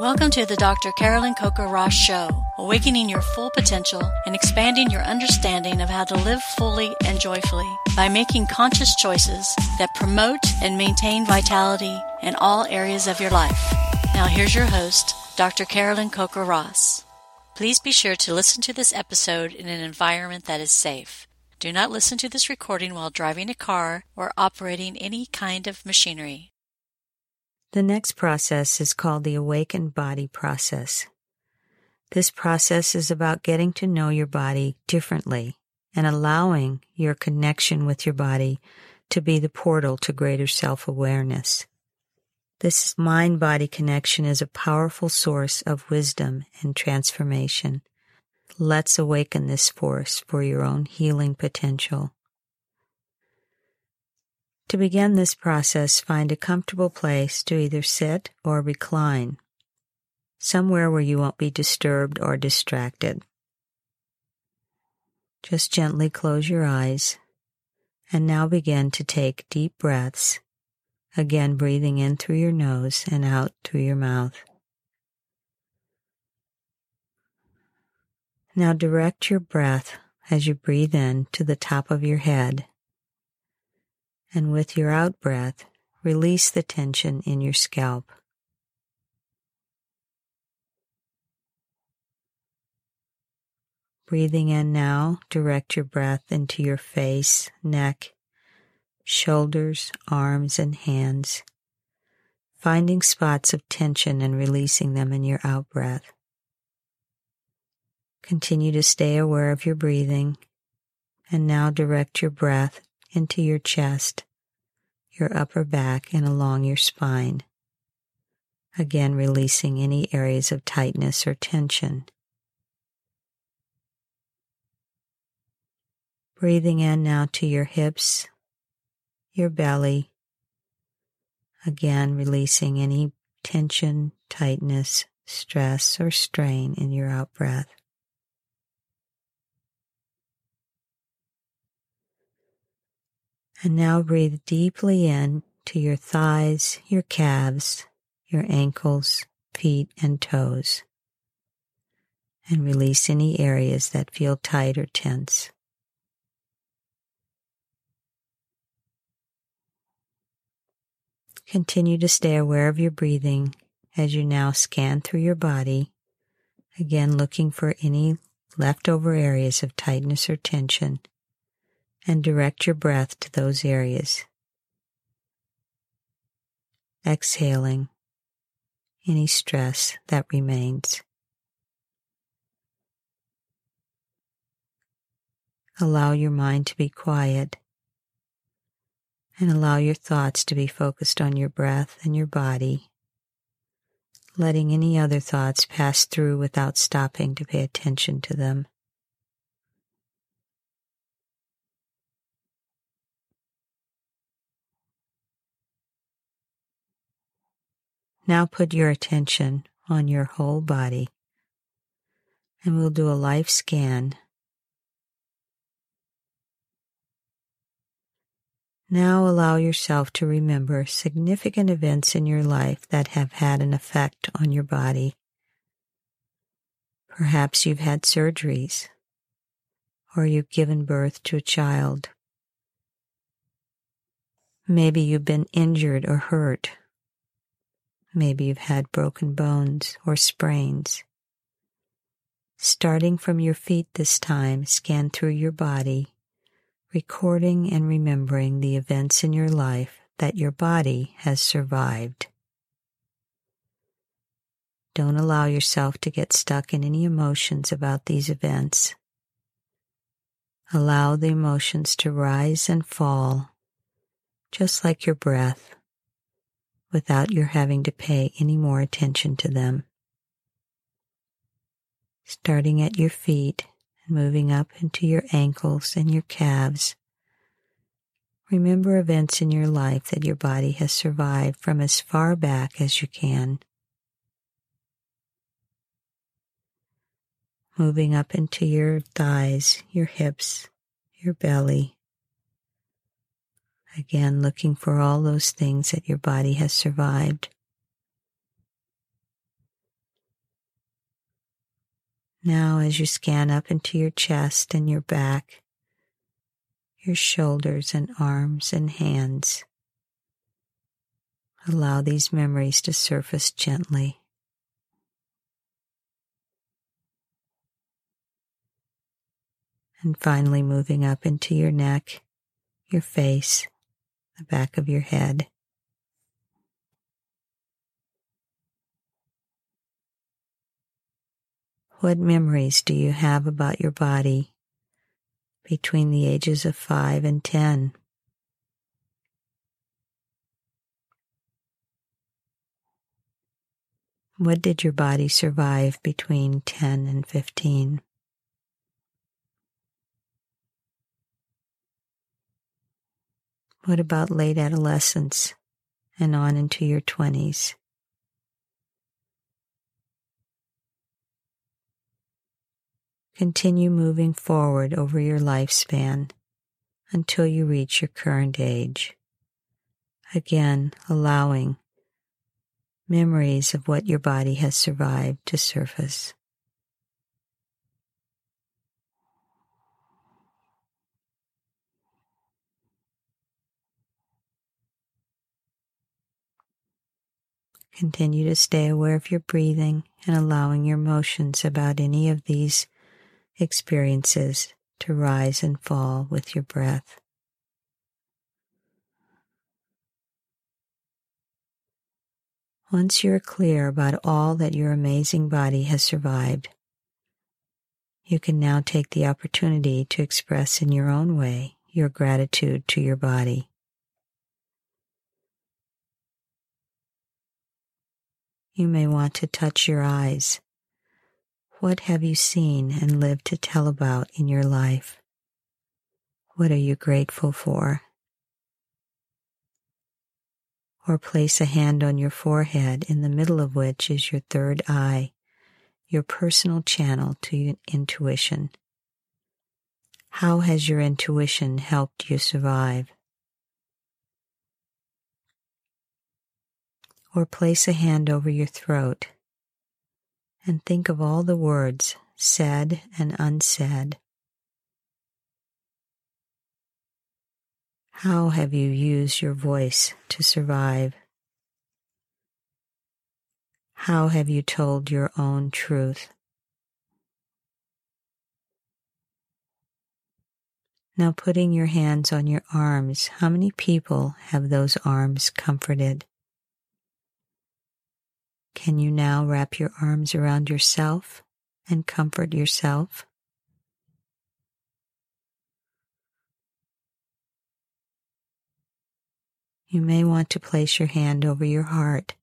Welcome to the Dr. Carolyn Coker Ross Show, awakening your full potential and expanding your understanding of how to live fully and joyfully by making conscious choices that promote and maintain vitality in all areas of your life. Now, here's your host, Dr. Carolyn Coker Ross. Please be sure to listen to this episode in an environment that is safe. Do not listen to this recording while driving a car or operating any kind of machinery. The next process is called the awakened body process. This process is about getting to know your body differently and allowing your connection with your body to be the portal to greater self awareness. This mind body connection is a powerful source of wisdom and transformation. Let's awaken this force for your own healing potential. To begin this process, find a comfortable place to either sit or recline, somewhere where you won't be disturbed or distracted. Just gently close your eyes and now begin to take deep breaths, again breathing in through your nose and out through your mouth. Now direct your breath as you breathe in to the top of your head. And with your out breath, release the tension in your scalp. Breathing in now, direct your breath into your face, neck, shoulders, arms, and hands, finding spots of tension and releasing them in your out breath. Continue to stay aware of your breathing and now direct your breath into your chest, your upper back, and along your spine. Again, releasing any areas of tightness or tension. Breathing in now to your hips, your belly. Again, releasing any tension, tightness, stress, or strain in your out breath. And now breathe deeply in to your thighs, your calves, your ankles, feet, and toes. And release any areas that feel tight or tense. Continue to stay aware of your breathing as you now scan through your body, again looking for any leftover areas of tightness or tension and direct your breath to those areas. Exhaling any stress that remains. Allow your mind to be quiet and allow your thoughts to be focused on your breath and your body, letting any other thoughts pass through without stopping to pay attention to them. Now put your attention on your whole body and we'll do a life scan. Now allow yourself to remember significant events in your life that have had an effect on your body. Perhaps you've had surgeries or you've given birth to a child. Maybe you've been injured or hurt Maybe you've had broken bones or sprains. Starting from your feet this time, scan through your body, recording and remembering the events in your life that your body has survived. Don't allow yourself to get stuck in any emotions about these events. Allow the emotions to rise and fall, just like your breath without your having to pay any more attention to them. Starting at your feet and moving up into your ankles and your calves. Remember events in your life that your body has survived from as far back as you can. Moving up into your thighs, your hips, your belly, Again, looking for all those things that your body has survived. Now, as you scan up into your chest and your back, your shoulders and arms and hands, allow these memories to surface gently. And finally, moving up into your neck, your face, the back of your head. What memories do you have about your body between the ages of five and ten? What did your body survive between 10 and 15? What about late adolescence and on into your 20s? Continue moving forward over your lifespan until you reach your current age. Again, allowing memories of what your body has survived to surface. Continue to stay aware of your breathing and allowing your emotions about any of these experiences to rise and fall with your breath. Once you're clear about all that your amazing body has survived, you can now take the opportunity to express in your own way your gratitude to your body. You may want to touch your eyes what have you seen and lived to tell about in your life? What are you grateful for? Or place a hand on your forehead, in the middle of which is your third eye, your personal channel to intuition. How has your intuition helped you survive? Or place a hand over your throat and think of all the words said and unsaid. How have you used your voice to survive? How have you told your own truth? Now, putting your hands on your arms, how many people have those arms comforted? Can you now wrap your arms around yourself and comfort yourself? You may want to place your hand over your heart,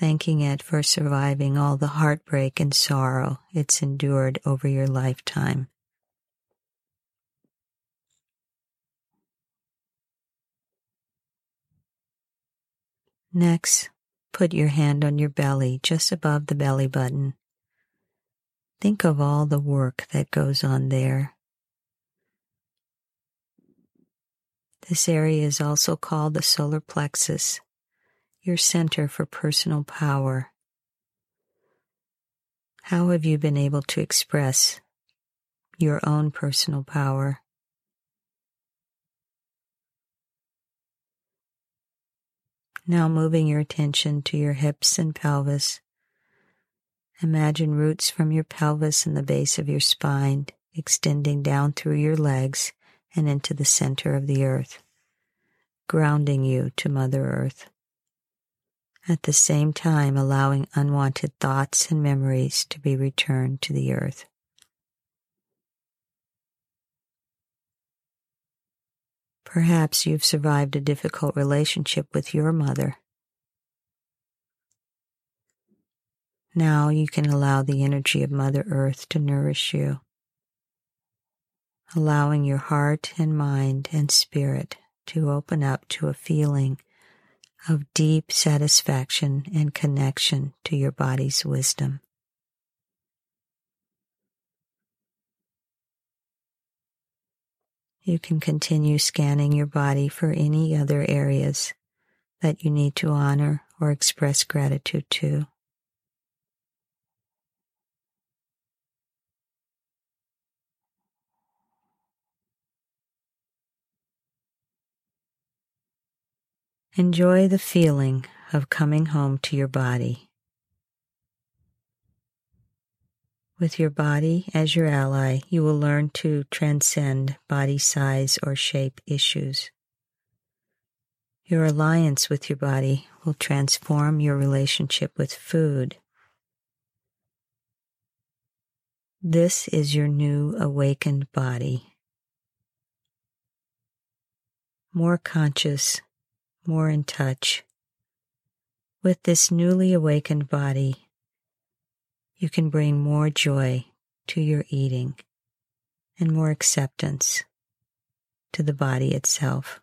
thanking it for surviving all the heartbreak and sorrow it's endured over your lifetime. Next, Put your hand on your belly, just above the belly button. Think of all the work that goes on there. This area is also called the solar plexus, your center for personal power. How have you been able to express your own personal power? Now moving your attention to your hips and pelvis. Imagine roots from your pelvis and the base of your spine extending down through your legs and into the center of the earth, grounding you to Mother Earth. At the same time, allowing unwanted thoughts and memories to be returned to the earth. Perhaps you've survived a difficult relationship with your mother. Now you can allow the energy of Mother Earth to nourish you, allowing your heart and mind and spirit to open up to a feeling of deep satisfaction and connection to your body's wisdom. You can continue scanning your body for any other areas that you need to honor or express gratitude to. Enjoy the feeling of coming home to your body. With your body as your ally, you will learn to transcend body size or shape issues. Your alliance with your body will transform your relationship with food. This is your new awakened body. More conscious, more in touch. With this newly awakened body, you can bring more joy to your eating and more acceptance to the body itself.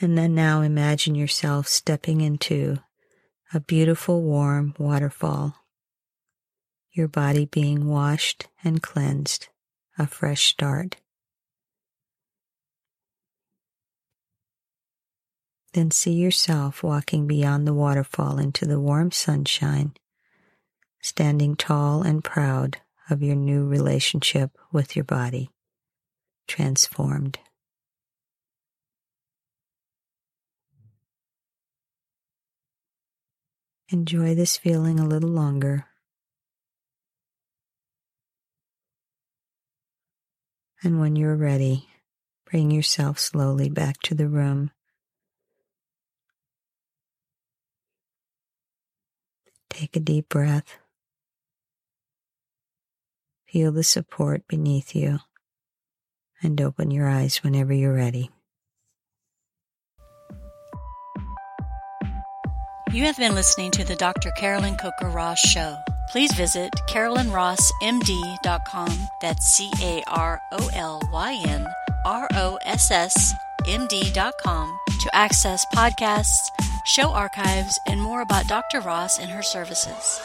And then now imagine yourself stepping into a beautiful warm waterfall, your body being washed and cleansed, a fresh start. Then see yourself walking beyond the waterfall into the warm sunshine, standing tall and proud of your new relationship with your body, transformed. Enjoy this feeling a little longer. And when you're ready, bring yourself slowly back to the room. Take a deep breath. Feel the support beneath you and open your eyes whenever you're ready. You have been listening to the Dr. Carolyn Coker Ross Show. Please visit carolynrossmd.com. That's C A R O L Y N R O S S M D.com to access podcasts, show archives, and more about Dr. Ross and her services.